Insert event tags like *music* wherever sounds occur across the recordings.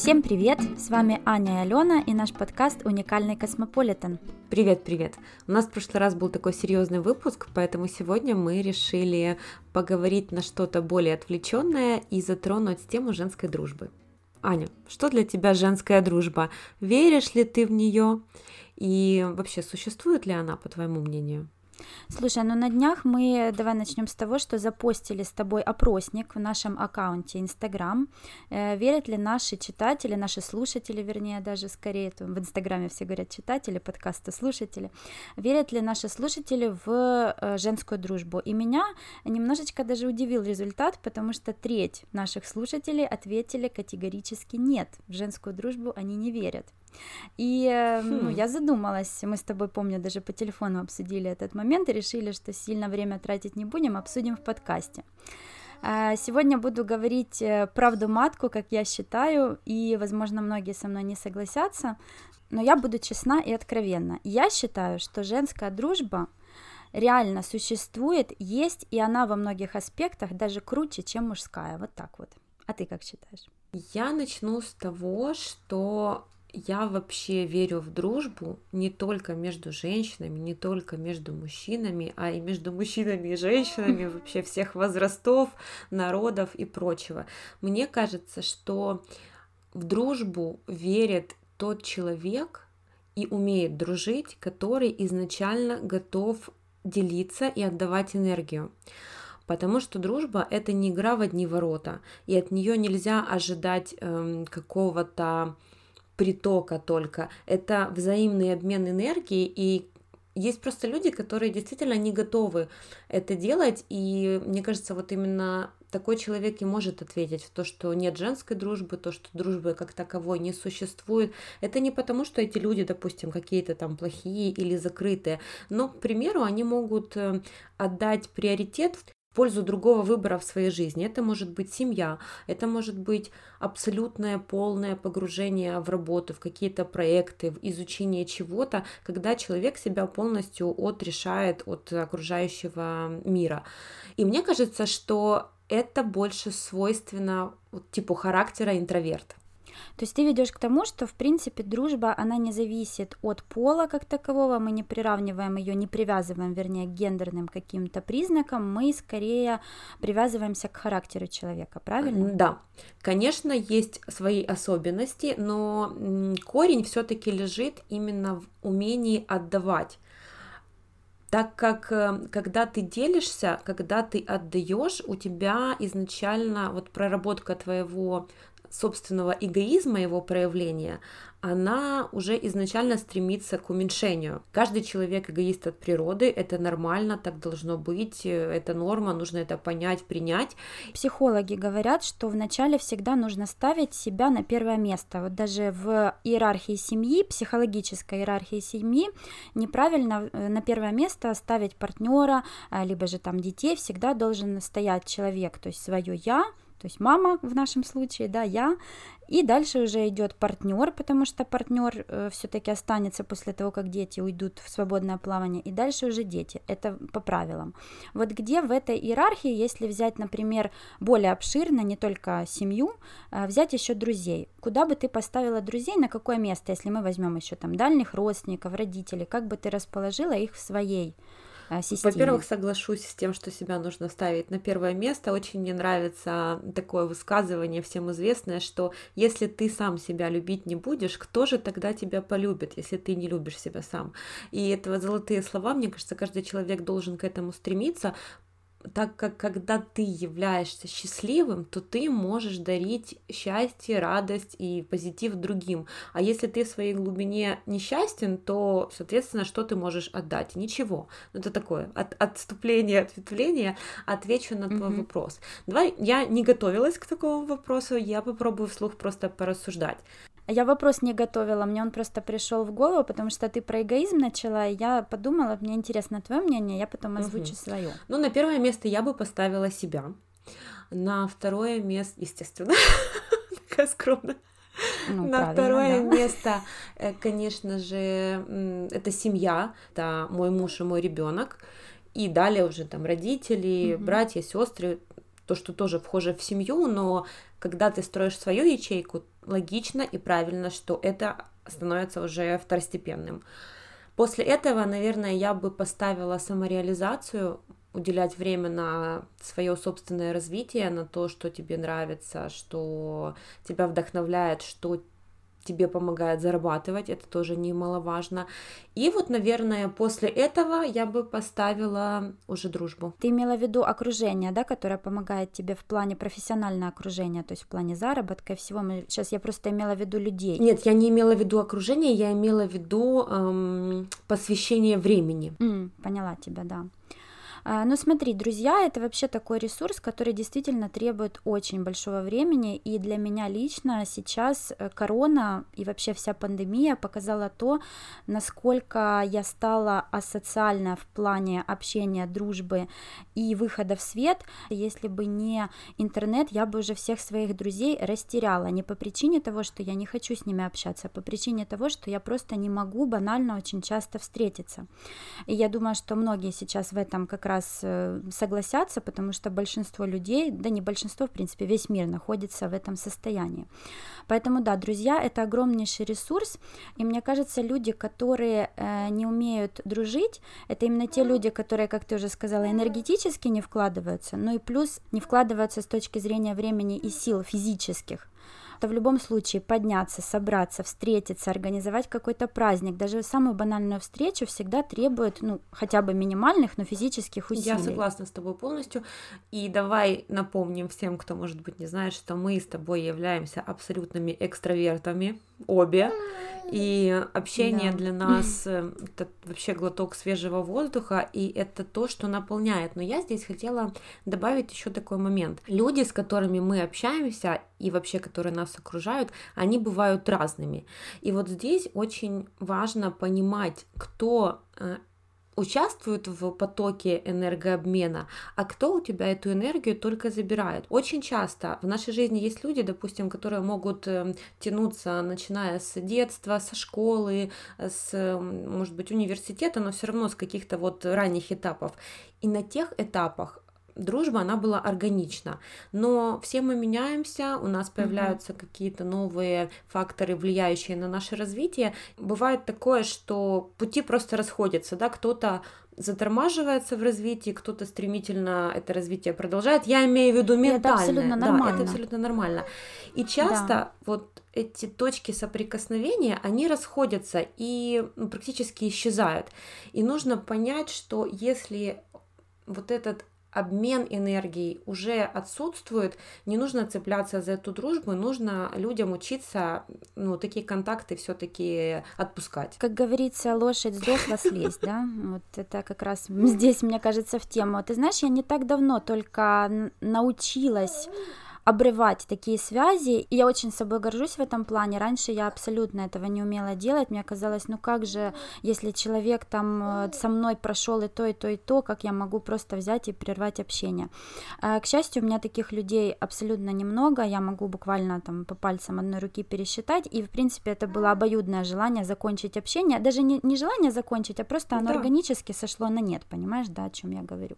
Всем привет! С вами Аня и Алена и наш подкаст «Уникальный космополитен». Привет, привет! У нас в прошлый раз был такой серьезный выпуск, поэтому сегодня мы решили поговорить на что-то более отвлеченное и затронуть тему женской дружбы. Аня, что для тебя женская дружба? Веришь ли ты в нее? И вообще, существует ли она, по твоему мнению? Слушай, ну на днях мы, давай начнем с того, что запостили с тобой опросник в нашем аккаунте Инстаграм. Э, верят ли наши читатели, наши слушатели, вернее, даже скорее, в Инстаграме все говорят читатели, подкасты слушатели, верят ли наши слушатели в э, женскую дружбу? И меня немножечко даже удивил результат, потому что треть наших слушателей ответили категорически нет, в женскую дружбу они не верят. И э, ну, хм. я задумалась, мы с тобой, помню, даже по телефону обсудили этот момент и решили, что сильно время тратить не будем, обсудим в подкасте. А, сегодня буду говорить э, правду матку, как я считаю, и, возможно, многие со мной не согласятся, но я буду честна и откровенна. Я считаю, что женская дружба реально существует, есть, и она во многих аспектах даже круче, чем мужская. Вот так вот. А ты как считаешь? Я начну с того, что я вообще верю в дружбу не только между женщинами, не только между мужчинами, а и между мужчинами и женщинами *laughs* вообще всех возрастов, народов и прочего. Мне кажется, что в дружбу верит тот человек и умеет дружить, который изначально готов делиться и отдавать энергию. Потому что дружба это не игра в одни ворота, и от нее нельзя ожидать эм, какого-то притока только, это взаимный обмен энергии, и есть просто люди, которые действительно не готовы это делать, и мне кажется, вот именно такой человек и может ответить в то, что нет женской дружбы, то, что дружбы как таковой не существует. Это не потому, что эти люди, допустим, какие-то там плохие или закрытые, но, к примеру, они могут э, отдать приоритет пользу другого выбора в своей жизни. Это может быть семья, это может быть абсолютное полное погружение в работу, в какие-то проекты, в изучение чего-то, когда человек себя полностью отрешает от окружающего мира. И мне кажется, что это больше свойственно типу характера интроверт. То есть ты ведешь к тому, что, в принципе, дружба, она не зависит от пола как такового, мы не приравниваем ее, не привязываем, вернее, к гендерным каким-то признакам, мы скорее привязываемся к характеру человека, правильно? Да, конечно, есть свои особенности, но корень все-таки лежит именно в умении отдавать так как э, когда ты делишься, когда ты отдаешь, у тебя изначально вот проработка твоего собственного эгоизма, его проявления, она уже изначально стремится к уменьшению. Каждый человек эгоист от природы, это нормально, так должно быть, это норма, нужно это понять, принять. Психологи говорят, что вначале всегда нужно ставить себя на первое место. Вот даже в иерархии семьи, психологической иерархии семьи, неправильно э, на первое место ставить партнера, а, либо же там детей, всегда должен стоять человек, то есть свое я, то есть мама в нашем случае, да, я, и дальше уже идет партнер, потому что партнер э, все-таки останется после того, как дети уйдут в свободное плавание, и дальше уже дети, это по правилам. Вот где в этой иерархии, если взять, например, более обширно, не только семью, э, взять еще друзей, куда бы ты поставила друзей, на какое место, если мы возьмем еще там дальних родственников, родителей, как бы ты расположила их в своей системе? Во-первых, соглашусь с тем, что себя нужно ставить на первое место. Очень мне нравится такое высказывание всем известное, что если ты сам себя любить не будешь, кто же тогда тебя полюбит, если ты не любишь себя сам? И это вот золотые слова, мне кажется, каждый человек должен к этому стремиться, так как когда ты являешься счастливым, то ты можешь дарить счастье, радость и позитив другим. А если ты в своей глубине несчастен, то, соответственно, что ты можешь отдать? Ничего. Ну, это такое от, отступление, ответвление. Отвечу на твой mm-hmm. вопрос. Давай, я не готовилась к такому вопросу, я попробую вслух просто порассуждать. Я вопрос не готовила, мне он просто пришел в голову, потому что ты про эгоизм начала, и я подумала, мне интересно твое мнение, я потом озвучу угу. свое. Ну, на первое место я бы поставила себя. На второе место, естественно, *laughs* такая скромная. Ну, На второе да. место, э, конечно же, это семья, это мой муж и мой ребенок, и далее уже там родители, угу. братья, сестры, то, что тоже вхоже в семью, но когда ты строишь свою ячейку, логично и правильно, что это становится уже второстепенным. После этого, наверное, я бы поставила самореализацию, уделять время на свое собственное развитие, на то, что тебе нравится, что тебя вдохновляет, что тебе помогает зарабатывать, это тоже немаловажно. И вот, наверное, после этого я бы поставила уже дружбу. Ты имела в виду окружение, да, которое помогает тебе в плане профессионального окружения, то есть в плане заработка и всего. Сейчас я просто имела в виду людей. Нет, я не имела в виду окружение, я имела в виду эм, посвящение времени. Mm, поняла тебя, да. А, ну смотри, друзья, это вообще такой ресурс, который действительно требует очень большого времени, и для меня лично сейчас э, корона и вообще вся пандемия показала то, насколько я стала асоциальна в плане общения, дружбы и выхода в свет. Если бы не интернет, я бы уже всех своих друзей растеряла, не по причине того, что я не хочу с ними общаться, а по причине того, что я просто не могу банально очень часто встретиться. И я думаю, что многие сейчас в этом как раз э, согласятся, потому что большинство людей, да не большинство, в принципе, весь мир находится в этом состоянии. Поэтому, да, друзья, это огромнейший ресурс, и мне кажется, люди, которые э, не умеют дружить, это именно те люди, которые, как ты уже сказала, энергетически не вкладываются, но и плюс не вкладываются с точки зрения времени и сил физических то в любом случае подняться, собраться, встретиться, организовать какой-то праздник, даже самую банальную встречу всегда требует, ну, хотя бы минимальных, но физических усилий. Я согласна с тобой полностью. И давай напомним всем, кто, может быть, не знает, что мы с тобой являемся абсолютными экстравертами, обе. И общение да. для нас э, это вообще глоток свежего воздуха, и это то, что наполняет. Но я здесь хотела добавить еще такой момент. Люди, с которыми мы общаемся, и вообще, которые нас окружают, они бывают разными. И вот здесь очень важно понимать, кто участвуют в потоке энергообмена, а кто у тебя эту энергию только забирает. Очень часто в нашей жизни есть люди, допустим, которые могут э, тянуться, начиная с детства, со школы, с, может быть, университета, но все равно с каких-то вот ранних этапов. И на тех этапах дружба, она была органична. Но все мы меняемся, у нас появляются mm-hmm. какие-то новые факторы, влияющие на наше развитие. Бывает такое, что пути просто расходятся, да, кто-то затормаживается в развитии, кто-то стремительно это развитие продолжает. Я имею в виду ментально. Это абсолютно нормально. Да, это абсолютно нормально. И часто да. вот эти точки соприкосновения, они расходятся и ну, практически исчезают. И нужно понять, что если вот этот обмен энергией уже отсутствует, не нужно цепляться за эту дружбу, нужно людям учиться, ну, такие контакты все-таки отпускать. Как говорится, лошадь сдохла слезть, да? Вот это как раз здесь, мне кажется, в тему. Ты знаешь, я не так давно только научилась обрывать такие связи. И я очень собой горжусь в этом плане. Раньше я абсолютно этого не умела делать. Мне казалось, ну как же, если человек там э, со мной прошел и то, и то, и то, как я могу просто взять и прервать общение. А, к счастью, у меня таких людей абсолютно немного. Я могу буквально там по пальцам одной руки пересчитать. И, в принципе, это было обоюдное желание закончить общение. Даже не, не желание закончить, а просто оно да. органически сошло на нет, понимаешь, да, о чем я говорю.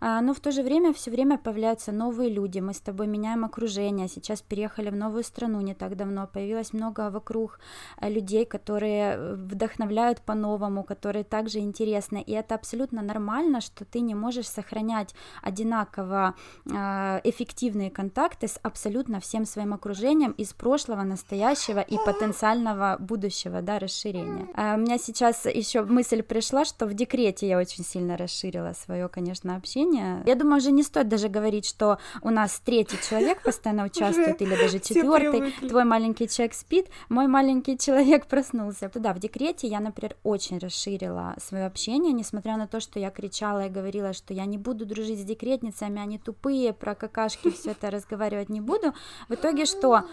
А, но в то же время все время появляются новые люди, мы с тобой меняем окружение, сейчас переехали в новую страну не так давно, появилось много вокруг э, людей, которые э, вдохновляют по-новому, которые также интересны, и это абсолютно нормально, что ты не можешь сохранять одинаково а, эффективные контакты с абсолютно всем своим окружением из прошлого, настоящего и потенциального будущего, да, расширения. А, у меня сейчас еще мысль пришла, что в декрете я очень сильно расширила свое, конечно, общение, общения. Я думаю, уже не стоит даже говорить, что у нас третий человек постоянно *laughs* участвует, или даже *laughs* четвертый. Твой маленький человек спит, мой маленький человек проснулся. Туда, в декрете я, например, очень расширила свое общение, несмотря на то, что я кричала и говорила, что я не буду дружить с декретницами, они тупые, про какашки все это *laughs* разговаривать не буду. В итоге что?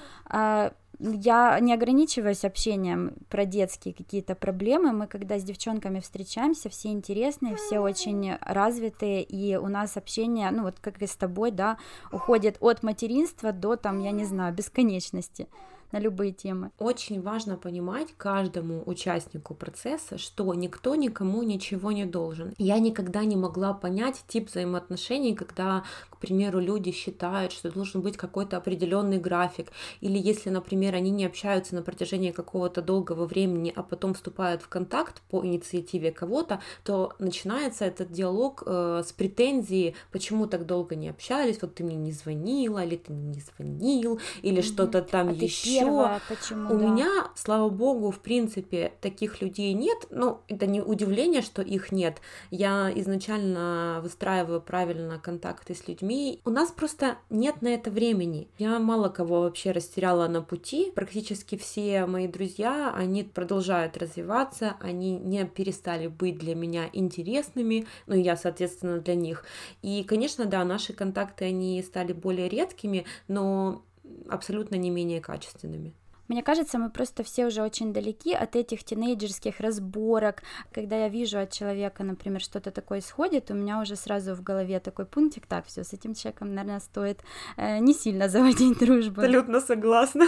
Я не ограничиваюсь общением про детские какие-то проблемы. Мы, когда с девчонками встречаемся, все интересные, все очень развитые, и у нас общение, ну вот как и с тобой, да, уходит от материнства до, там, я не знаю, бесконечности. На любые темы. Очень важно понимать каждому участнику процесса, что никто никому ничего не должен. Я никогда не могла понять тип взаимоотношений, когда, к примеру, люди считают, что должен быть какой-то определенный график, или если, например, они не общаются на протяжении какого-то долгого времени, а потом вступают в контакт по инициативе кого-то, то начинается этот диалог э, с претензией, почему так долго не общались, вот ты мне не звонила, или ты мне не звонил, или mm-hmm. что-то там а еще. Первая, почему, У да. меня, слава богу, в принципе, таких людей нет. Ну, это не удивление, что их нет. Я изначально выстраиваю правильно контакты с людьми. У нас просто нет на это времени. Я мало кого вообще растеряла на пути. Практически все мои друзья, они продолжают развиваться, они не перестали быть для меня интересными, ну и я, соответственно, для них. И, конечно, да, наши контакты, они стали более редкими, но абсолютно не менее качественными. Мне кажется, мы просто все уже очень далеки от этих тинейджерских разборок. Когда я вижу от человека, например, что-то такое исходит, у меня уже сразу в голове такой пунктик, так, все, с этим человеком, наверное, стоит э, не сильно заводить дружбу. Абсолютно согласна.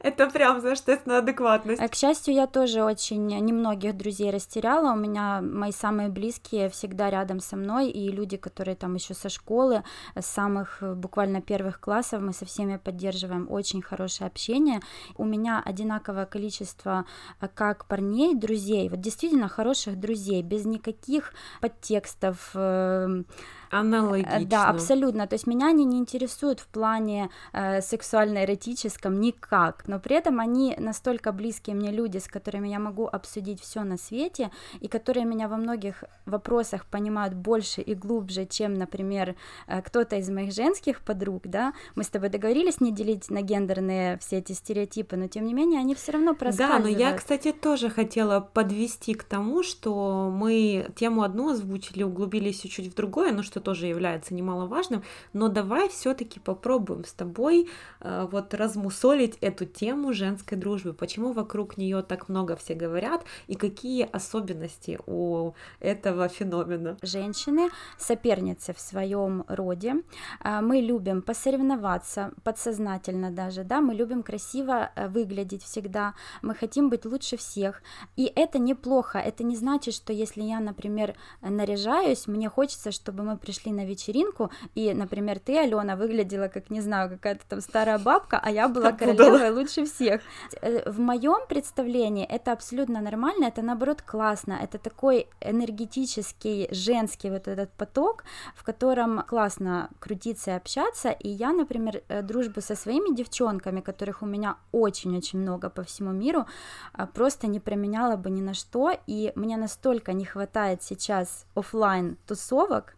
Это прям, тест на адекватность. К счастью, я тоже очень немногих друзей растеряла. У меня мои самые близкие всегда рядом со мной, и люди, которые там еще со школы, с самых буквально первых классов, мы со всеми поддерживаем очень хорошее общение. У меня одинаковое количество э, как парней, друзей, вот действительно хороших друзей, без никаких подтекстов, эм, Аналогично. Да, абсолютно. То есть меня они не интересуют в плане э, сексуально-эротическом никак, но при этом они настолько близкие мне люди, с которыми я могу обсудить все на свете, и которые меня во многих вопросах понимают больше и глубже, чем, например, э, кто-то из моих женских подруг, да. Мы с тобой договорились не делить на гендерные все эти стереотипы, но тем не менее они все равно проскальзывают. Да, но я, кстати, тоже хотела подвести к тому, что мы тему одну озвучили, углубились чуть-чуть в другое, но что что тоже является немаловажным, но давай все-таки попробуем с тобой э, вот размусолить эту тему женской дружбы, почему вокруг нее так много все говорят и какие особенности у этого феномена. Женщины соперницы в своем роде, э, мы любим посоревноваться подсознательно даже, да, мы любим красиво э, выглядеть всегда, мы хотим быть лучше всех, и это неплохо, это не значит, что если я, например, наряжаюсь, мне хочется, чтобы мы пришли на вечеринку, и, например, ты, Алена, выглядела как, не знаю, какая-то там старая бабка, а я была королевой лучше всех. Э, в моем представлении это абсолютно нормально, это наоборот классно, это такой энергетический, женский вот этот поток, в котором классно крутиться и общаться, и я, например, э, дружбу со своими девчонками, которых у меня очень-очень много по всему миру, а, просто не променяла бы ни на что, и мне настолько не хватает сейчас офлайн тусовок,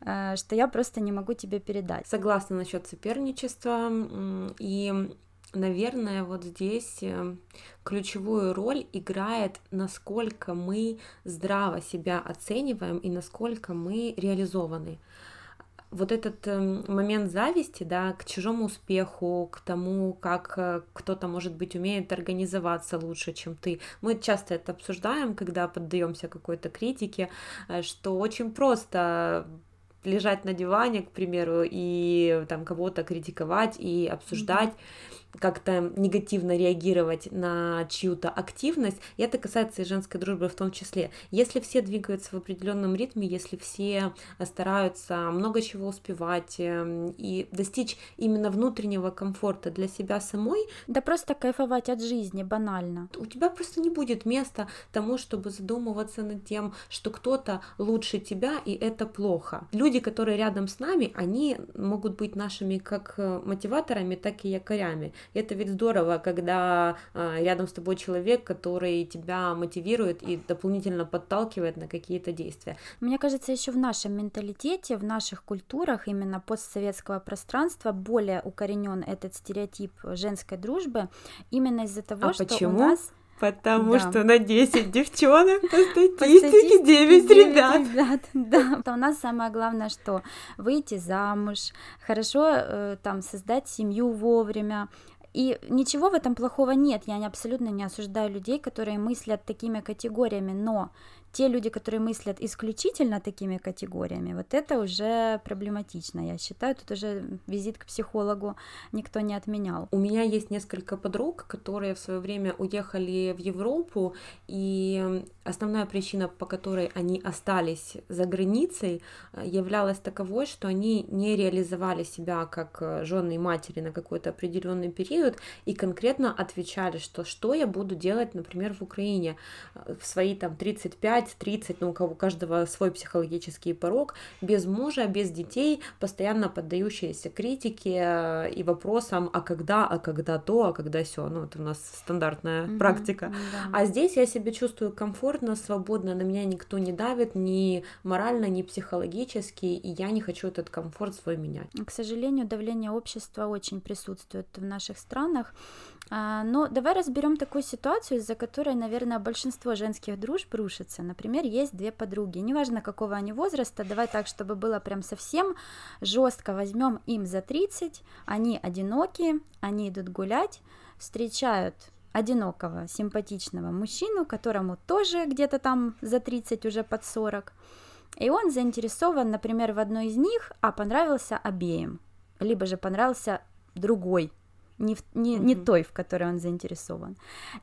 что я просто не могу тебе передать. Согласна насчет соперничества. И, наверное, вот здесь э, ключевую роль играет, насколько мы здраво себя оцениваем и насколько мы реализованы вот этот э, момент зависти, да, к чужому успеху, к тому, как э, кто-то, может быть, умеет организоваться лучше, чем ты. Мы часто это обсуждаем, когда поддаемся какой-то критике, э, что очень просто лежать на диване, к примеру, и там кого-то критиковать и обсуждать. Mm-hmm как-то негативно реагировать на чью-то активность, и это касается и женской дружбы в том числе. Если все двигаются в определенном ритме, если все стараются много чего успевать эм, и достичь именно внутреннего комфорта для себя самой, да просто кайфовать от жизни банально. У тебя просто не будет места тому, чтобы задумываться над тем, что кто-то лучше тебя, и это плохо. Люди, которые рядом с нами, они могут быть нашими как э, мотиваторами, так и якорями. Это ведь здорово, когда а, рядом с тобой человек, который тебя мотивирует и дополнительно подталкивает на какие-то действия. Мне кажется, еще в нашем менталитете, в наших культурах именно постсоветского пространства более укоренен этот стереотип женской дружбы именно из-за того, а что почему? у нас Потому да. что на 10 девчонок по статистике 9 ребят. ребят. *laughs* Да, у нас самое главное, что выйти замуж, хорошо э, там создать семью вовремя, и ничего в этом плохого нет, я абсолютно не осуждаю людей, которые мыслят такими категориями, но те люди, которые мыслят исключительно такими категориями, вот это уже проблематично, я считаю, тут уже визит к психологу никто не отменял. У меня есть несколько подруг, которые в свое время уехали в Европу, и основная причина, по которой они остались за границей, э, являлась таковой, что они не реализовали себя как э, жены и матери на какой-то определенный период и конкретно отвечали, что что я буду делать, например, в Украине э, в свои там 35-30, ну у кого каждого свой психологический порог, без мужа, без детей, постоянно поддающиеся критике и вопросам, а когда, а когда то, а когда все, ну это у нас стандартная mm-hmm, практика. Да. А здесь я себя чувствую комфортно, свободно, на меня никто не давит ни морально, ни психологически, и я не хочу этот комфорт свой менять. К сожалению, давление общества очень присутствует в наших странах. А, но давай разберем такую ситуацию, из-за которой, наверное, большинство женских дружб рушится. Например, есть две подруги, неважно какого они возраста, давай так, чтобы было прям совсем жестко, возьмем им за 30, они одинокие, они идут гулять, встречают одинокого, симпатичного мужчину, которому тоже где-то там за 30, уже под 40, и он заинтересован, например, в одной из них, а понравился обеим, либо же понравился другой не, в, не, не той, в которой он заинтересован.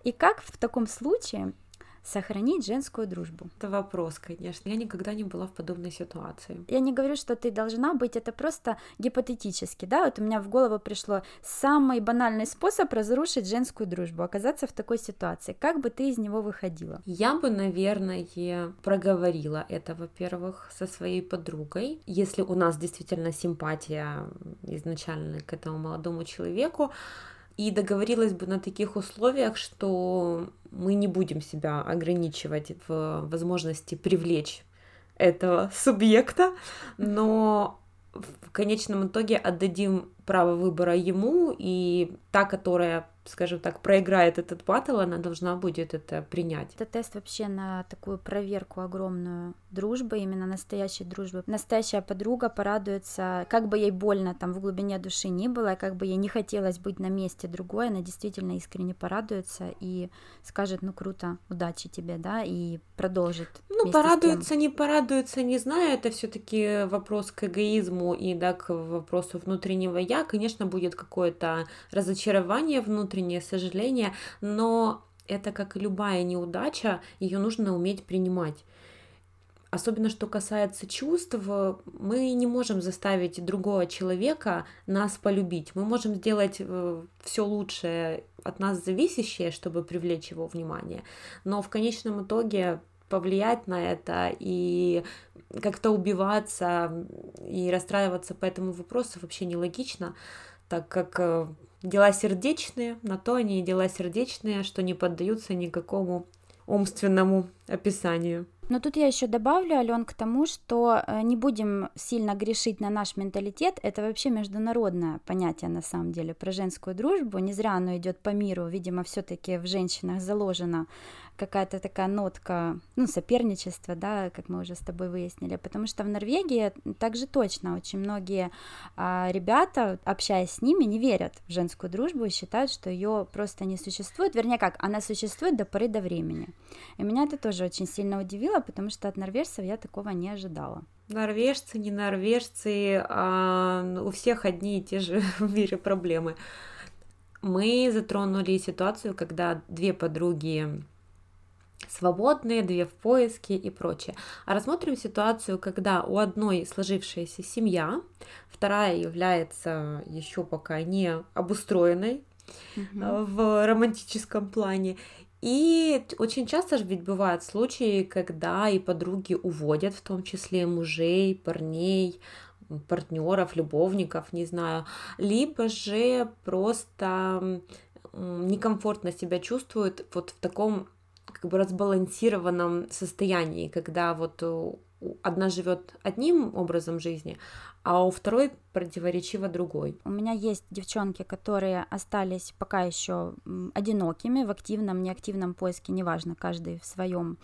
И как в таком случае сохранить женскую дружбу? Это вопрос, конечно. Я никогда не была в подобной ситуации. Я не говорю, что ты должна быть, это просто гипотетически, да, вот у меня в голову пришло самый банальный способ разрушить женскую дружбу, оказаться в такой ситуации. Как бы ты из него выходила? Я бы, наверное, проговорила это, во-первых, со своей подругой. Если у нас действительно симпатия изначально к этому молодому человеку, и договорилась бы на таких условиях, что мы не будем себя ограничивать в возможности привлечь этого субъекта, но в конечном итоге отдадим право выбора ему, и та, которая скажем так, проиграет этот батл, она должна будет это принять. Это тест вообще на такую проверку огромную дружбы, именно настоящей дружбы. Настоящая подруга порадуется, как бы ей больно там в глубине души ни было, как бы ей не хотелось быть на месте другой, она действительно искренне порадуется и скажет, ну круто, удачи тебе, да, и продолжит. Ну, порадуется, не порадуется, не знаю, это все-таки вопрос к эгоизму и да, к вопросу внутреннего я. Конечно, будет какое-то разочарование внутреннее, внутреннее сожаление, но это как и любая неудача, ее нужно уметь принимать. Особенно что касается чувств, мы не можем заставить другого человека нас полюбить. Мы можем сделать э, все лучшее от нас зависящее, чтобы привлечь его внимание. Но в конечном итоге повлиять на это и как-то убиваться и расстраиваться по этому вопросу вообще нелогично, так как э, Дела сердечные, на то они и дела сердечные, что не поддаются никакому умственному описанию. Но тут я еще добавлю, Ален, к тому, что э, не будем сильно грешить на наш менталитет. Это вообще международное понятие на самом деле про женскую дружбу. Не зря оно идет по миру. Видимо, все-таки в женщинах заложено какая-то такая нотка, ну, соперничества, да, как мы уже с тобой выяснили, потому что в Норвегии также точно очень многие а, ребята, общаясь с ними, не верят в женскую дружбу и считают, что ее просто не существует, вернее, как, она существует до поры до времени. И меня это тоже очень сильно удивило, потому что от норвежцев я такого не ожидала. Норвежцы, не норвежцы, а у всех одни и те же *laughs* в мире проблемы. Мы затронули ситуацию, когда две подруги свободные, две в поиске и прочее. А рассмотрим ситуацию, когда у одной сложившаяся семья, вторая является еще пока не обустроенной угу. в романтическом плане. И очень часто же ведь бывают случаи, когда и подруги уводят, в том числе мужей, парней, партнеров, любовников, не знаю, либо же просто некомфортно себя чувствуют вот в таком как бы разбалансированном состоянии, когда вот э, одна живет одним образом жизни, а у второй противоречиво другой. У меня есть девчонки, которые остались пока еще одинокими в активном, неактивном поиске, неважно, каждый в своем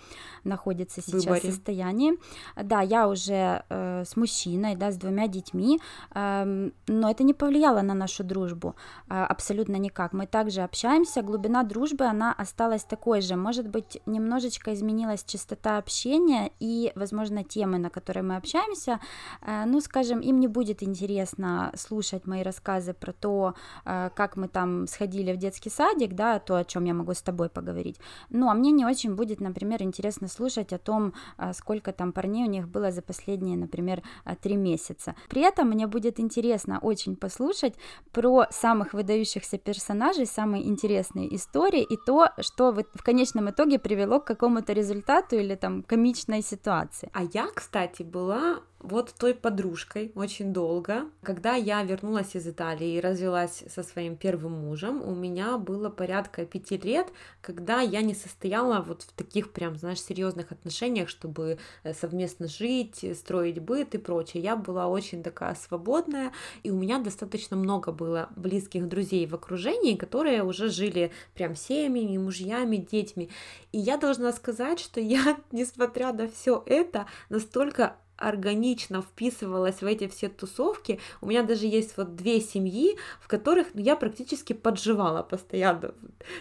находится сейчас Выборе. состоянии. Да, я уже э, с мужчиной, да, с двумя детьми, э, но это не повлияло на нашу дружбу э, абсолютно никак. Мы также общаемся, глубина дружбы, она осталась такой же. Может быть, немножечко изменилась частота общения и, возможно, темы, на которые мы общаемся, э, ну, скажем, им не будет интересно слушать мои рассказы про то, э, как мы там сходили в детский садик, да, то, о чем я могу с тобой поговорить. Ну, а мне не очень будет, например, интересно слушать о том, э, сколько там парней у них было за последние, например, э, три месяца. При этом мне будет интересно очень послушать про самых выдающихся персонажей, самые интересные истории и то, что в конечном итоге привело к какому-то результату или там комичной ситуации. А я, кстати, была вот той подружкой очень долго. Когда я вернулась из Италии и развелась со своим первым мужем, у меня было порядка пяти лет, когда я не состояла вот в таких прям, знаешь, серьезных отношениях, чтобы э, совместно жить, строить быт и прочее. Я была очень такая свободная, и у меня достаточно много было близких друзей в окружении, которые уже жили прям семьями, мужьями, детьми. И я должна сказать, что я, *laughs* несмотря на все это, настолько органично вписывалась в эти все тусовки. У меня даже есть вот две семьи, в которых ну, я практически подживала постоянно.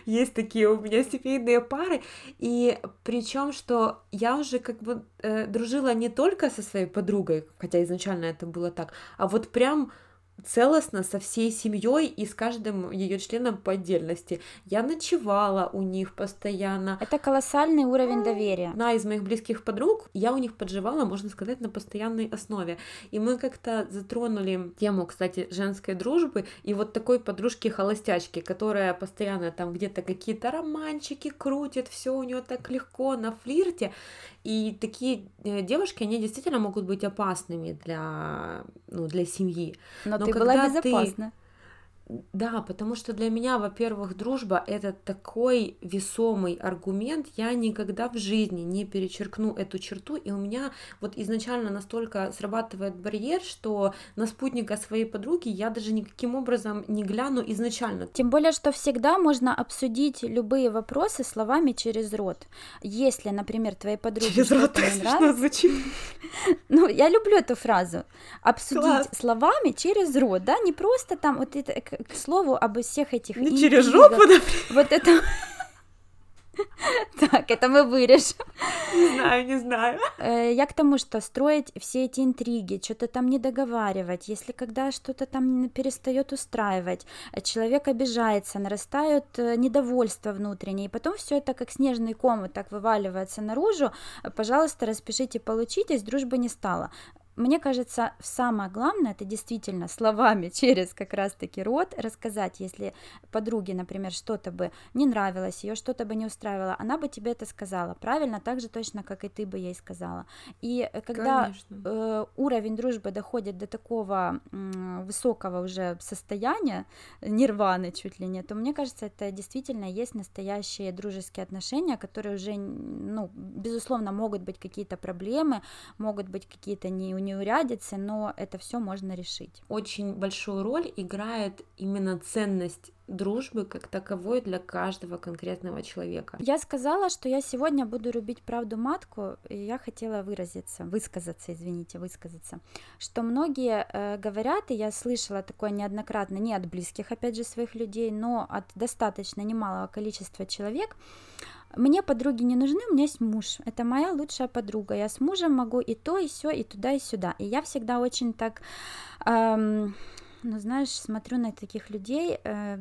Есть такие у меня семейные пары, и причем, что я уже как бы э, дружила не только со своей подругой, хотя изначально это было так, а вот прям целостно со всей семьей и с каждым ее членом по отдельности. Я ночевала у них постоянно. Это колоссальный уровень доверия. Одна из моих близких подруг, я у них подживала, можно сказать, на постоянной основе. И мы как-то затронули тему, кстати, женской дружбы и вот такой подружки-холостячки, которая постоянно там где-то какие-то романчики крутит, все у нее так легко на флирте. И такие э, девушки, они действительно могут быть опасными для, ну, для семьи. Но, Но ты была безопасна. Ты да, потому что для меня, во-первых, дружба это такой весомый аргумент. Я никогда в жизни не перечеркну эту черту, и у меня вот изначально настолько срабатывает барьер, что на спутника своей подруги я даже никаким образом не гляну изначально. Тем более, что всегда можно обсудить любые вопросы словами через рот. Если, например, твоей подруге через рот не нравится... звучит. *laughs* Ну, я люблю эту фразу. Обсудить Класс. словами через рот, да, не просто там вот это к слову об всех этих... Не через жопу, например. Вот это... Так, это мы вырежем. Не знаю, не знаю. Э, я к тому, что строить все эти интриги, что-то там не договаривать, если когда что-то там перестает устраивать, человек обижается, нарастает э, недовольство внутреннее, и потом все это как снежный ком вот так вываливается наружу, пожалуйста, распишите, получитесь, дружбы не стало мне кажется, самое главное это действительно словами через как раз-таки рот рассказать, если подруге, например, что-то бы не нравилось, ее что-то бы не устраивало, она бы тебе это сказала, правильно, так же точно, как и ты бы ей сказала. И э, когда э, уровень дружбы доходит до такого э, высокого уже состояния, нирваны чуть ли не, то мне кажется, это действительно есть настоящие дружеские отношения, которые уже, ну, безусловно, могут быть какие-то проблемы, могут быть какие-то не неурядицы, но это все можно решить. Очень большую роль играет именно ценность дружбы как таковой для каждого конкретного человека. Я сказала, что я сегодня буду рубить правду матку, и я хотела выразиться, высказаться, извините, высказаться, что многие э, говорят, и я слышала такое неоднократно, не от близких, опять же, своих людей, но от достаточно немалого количества человек, мне подруги не нужны, у меня есть муж. Это моя лучшая подруга. Я с мужем могу и то, и все, и туда, и сюда. И я всегда очень так, эм, ну знаешь, смотрю на таких людей. Э,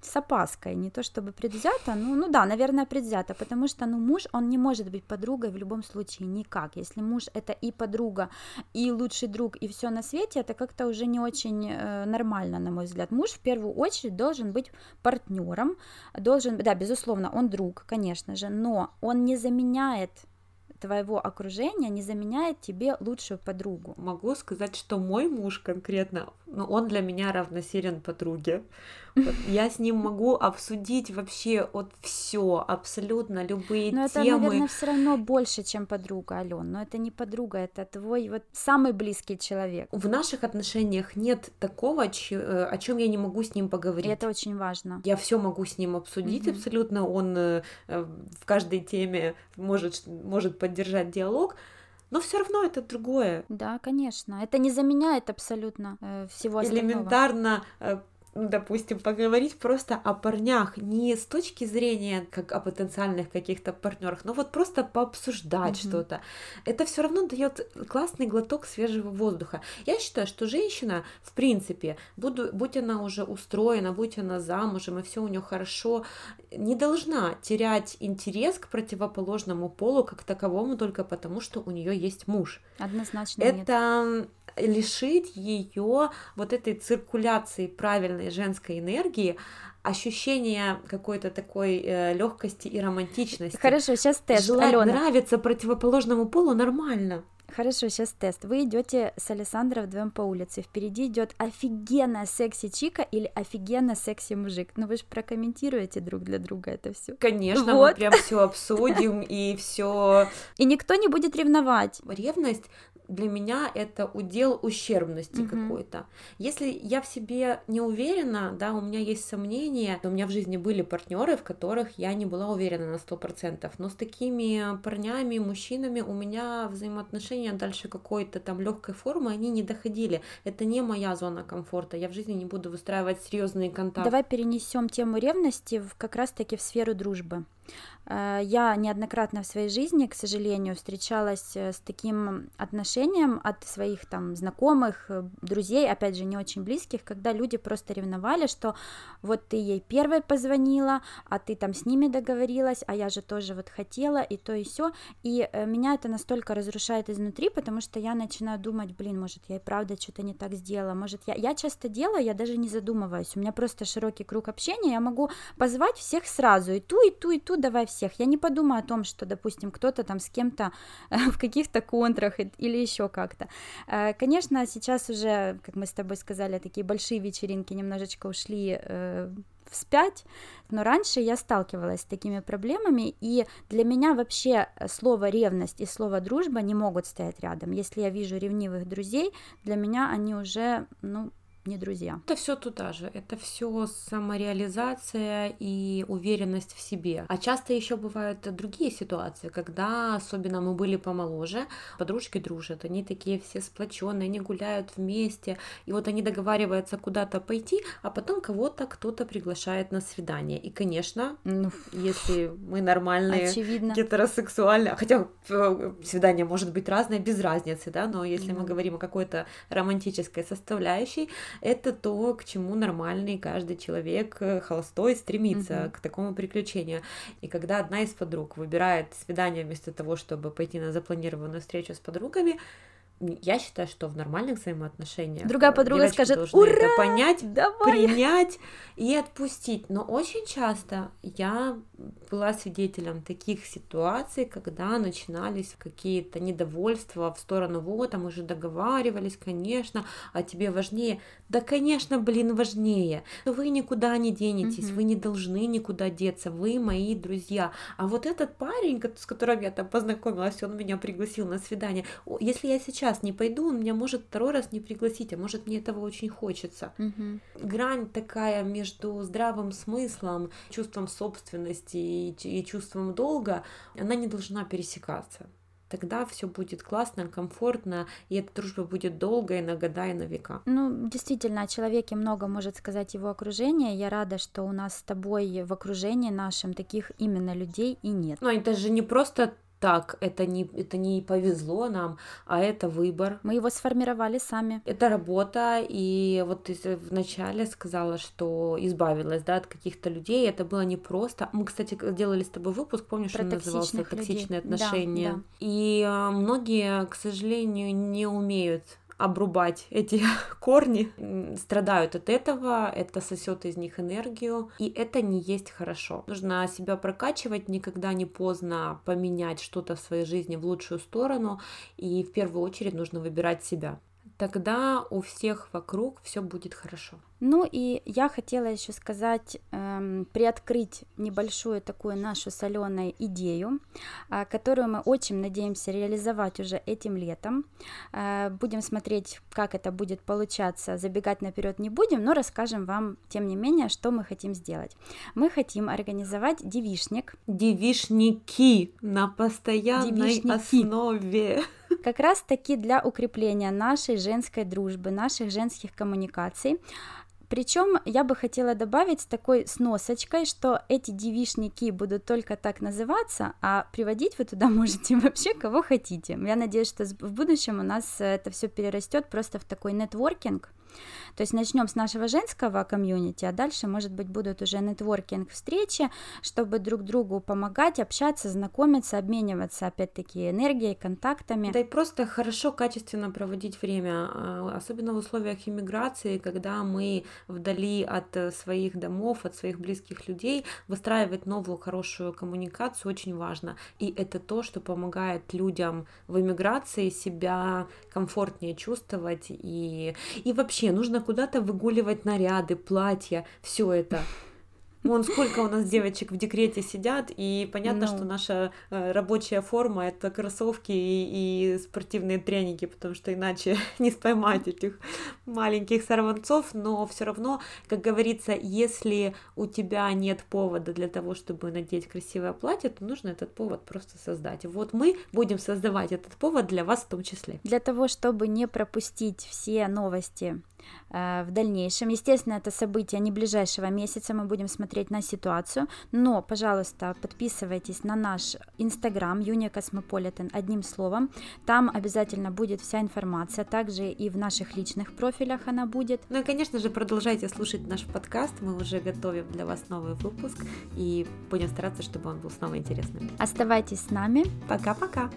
с опаской, не то чтобы предвзято, ну, ну да, наверное, предвзято, потому что, ну, муж, он не может быть подругой в любом случае, никак. Если муж это и подруга, и лучший друг, и все на свете, это как-то уже не очень э, нормально, на мой взгляд. Муж в первую очередь должен быть партнером, должен, да, безусловно, он друг, конечно же, но он не заменяет твоего окружения не заменяет тебе лучшую подругу. Могу сказать, что мой муж конкретно, ну, он для меня равносилен подруге. Я с ним могу обсудить вообще вот все, абсолютно любые но темы. это, наверное, все равно больше, чем подруга, Ален. Но это не подруга, это твой вот самый близкий человек. В наших отношениях нет такого, э, о чем я не могу с ним поговорить. И это очень важно. Я все могу с ним обсудить mm-hmm. абсолютно. Он э, в каждой теме может, может поддержать диалог. Но все равно это другое. Да, конечно. Это не заменяет абсолютно э, всего остального. Элементарно э, допустим, поговорить просто о парнях, не с точки зрения как о потенциальных каких-то партнерах, но вот просто пообсуждать mm-hmm. что-то. Это все равно дает классный глоток свежего воздуха. Я считаю, что женщина, в принципе, буду, будь она уже устроена, будь она замужем, и все у нее хорошо, не должна терять интерес к противоположному полу как таковому только потому, что у нее есть муж. Однозначно. Это нет лишить ее вот этой циркуляции правильной женской энергии, ощущения какой-то такой э, легкости и романтичности. Хорошо, сейчас тест. Желать Алена. нравится противоположному полу нормально. Хорошо, сейчас тест. Вы идете с Александром вдвоем по улице. Впереди идет офигенно секси чика или офигенно секси мужик. Ну вы же прокомментируете друг для друга это все. Конечно, вот. мы прям все *laughs* обсудим и все. И никто не будет ревновать. Ревность для меня это удел ущербности mm-hmm. какой-то. Если я в себе не уверена, да, у меня есть сомнения, у меня в жизни были партнеры, в которых я не была уверена на сто процентов, но с такими парнями, мужчинами у меня взаимоотношения дальше какой-то там легкой формы, они не доходили. Это не моя зона комфорта, я в жизни не буду выстраивать серьезные контакты. Давай перенесем тему ревности в, как раз-таки в сферу дружбы. Э, я неоднократно в своей жизни, к сожалению, встречалась э, с таким отношением от своих там знакомых, э, друзей, опять же, не очень близких, когда люди просто ревновали, что вот ты ей первой позвонила, а ты там с ними договорилась, а я же тоже вот хотела, и то, и все. И меня это настолько разрушает изнутри, потому что я начинаю думать, блин, может, я и правда что-то не так сделала, может, я... Я часто делаю, я даже не задумываюсь, у меня просто широкий круг общения, я могу позвать всех сразу, и ту, и ту, и ту, давай всех. Я не подумаю о том, что, допустим, кто-то там с кем-то *laughs* в каких-то контрах или еще как-то. Э, конечно, сейчас уже, как мы с тобой сказали, такие большие вечеринки немножечко ушли э, вспять, но раньше я сталкивалась с такими проблемами, и для меня вообще слово ревность и слово дружба не могут стоять рядом. Если я вижу ревнивых друзей, для меня они уже, ну, не друзья. Это все туда же, это все самореализация и уверенность в себе. А часто еще бывают другие ситуации, когда, особенно мы были помоложе, подружки дружат, они такие все сплоченные, они гуляют вместе, и вот они договариваются куда-то пойти, а потом кого-то кто-то приглашает на свидание. И, конечно, ну, если мы нормальные, очевидно. гетеросексуальные, хотя э, свидание может быть разное, без разницы, да, но если mm. мы говорим о какой-то романтической составляющей, это то, к чему нормальный каждый человек э, холостой стремится, mm-hmm. к такому приключению. И когда одна из подруг выбирает свидание вместо того, чтобы пойти на запланированную встречу с подругами, я считаю, что в нормальных взаимоотношениях другая э, подруга скажет ура, это понять, давай. принять и отпустить. Но очень часто я была свидетелем таких ситуаций, когда начинались какие-то недовольства в сторону вот, а мы же договаривались, конечно, а тебе важнее. Да, конечно, блин, важнее. Вы никуда не денетесь, угу. вы не должны никуда деться, вы мои друзья. А вот этот парень, с которым я там познакомилась, он меня пригласил на свидание. Если я сейчас не пойду, он меня может второй раз не пригласить, а может мне этого очень хочется. Угу. Грань такая между здравым смыслом, чувством собственности и, и чувством долга, она не должна пересекаться тогда все будет классно, комфортно, и эта дружба будет долгой, на года и на века. Ну, действительно, о человеке много может сказать его окружение. Я рада, что у нас с тобой в окружении нашем таких именно людей и нет. Ну, это же не просто так, это не, это не повезло нам, а это выбор. Мы его сформировали сами. Это работа, и вот ты вначале сказала, что избавилась, да, от каких-то людей, это было непросто. Мы, кстати, делали с тобой выпуск, помнишь, Про он назывался «Токсичные людей. отношения». Да, да. И э, многие, к сожалению, не умеют обрубать эти *laughs* корни, страдают от этого, это сосет из них энергию, и это не есть хорошо. Нужно себя прокачивать, никогда не поздно поменять что-то в своей жизни в лучшую сторону, и в первую очередь нужно выбирать себя тогда у всех вокруг все будет хорошо. Ну и я хотела еще сказать, эм, приоткрыть небольшую такую нашу соленую идею, э, которую мы очень надеемся реализовать уже этим летом. Э, будем смотреть, как это будет получаться, забегать наперед не будем, но расскажем вам, тем не менее, что мы хотим сделать. Мы хотим организовать девишник. Девишники на постоянной Девишники. основе как раз таки для укрепления нашей женской дружбы, наших женских коммуникаций. Причем я бы хотела добавить с такой сносочкой, что эти девишники будут только так называться, а приводить вы туда *laughs* можете вообще кого хотите. Я надеюсь, что в будущем у нас это все перерастет просто в такой нетворкинг, то есть начнем с нашего женского комьюнити, а дальше, может быть, будут уже нетворкинг встречи, чтобы друг другу помогать, общаться, знакомиться, обмениваться, опять-таки, энергией, контактами. Да и просто хорошо, качественно проводить время, а, особенно в условиях иммиграции, когда мы вдали от э, своих домов, от своих близких людей, выстраивать новую хорошую коммуникацию очень важно. И это то, что помогает людям в иммиграции себя комфортнее чувствовать и, и вообще нужно куда-то выгуливать наряды, платья, все это. Вон сколько у нас девочек в декрете сидят, и понятно, ну. что наша э, рабочая форма это кроссовки и, и спортивные треники, потому что иначе *laughs* не споймать этих маленьких сорванцов, но все равно, как говорится, если у тебя нет повода для того, чтобы надеть красивое платье, то нужно этот повод просто создать. Вот мы будем создавать этот повод для вас в том числе. Для того, чтобы не пропустить все новости Э, в дальнейшем. Естественно, это событие не ближайшего месяца, мы будем смотреть на ситуацию, но, пожалуйста, подписывайтесь на наш инстаграм Космополитен одним словом, там обязательно будет вся информация, также и в наших личных профилях она будет. Ну и, конечно же, продолжайте слушать наш подкаст, мы уже готовим для вас новый выпуск и будем стараться, чтобы он был снова интересным. Оставайтесь с нами. Пока-пока.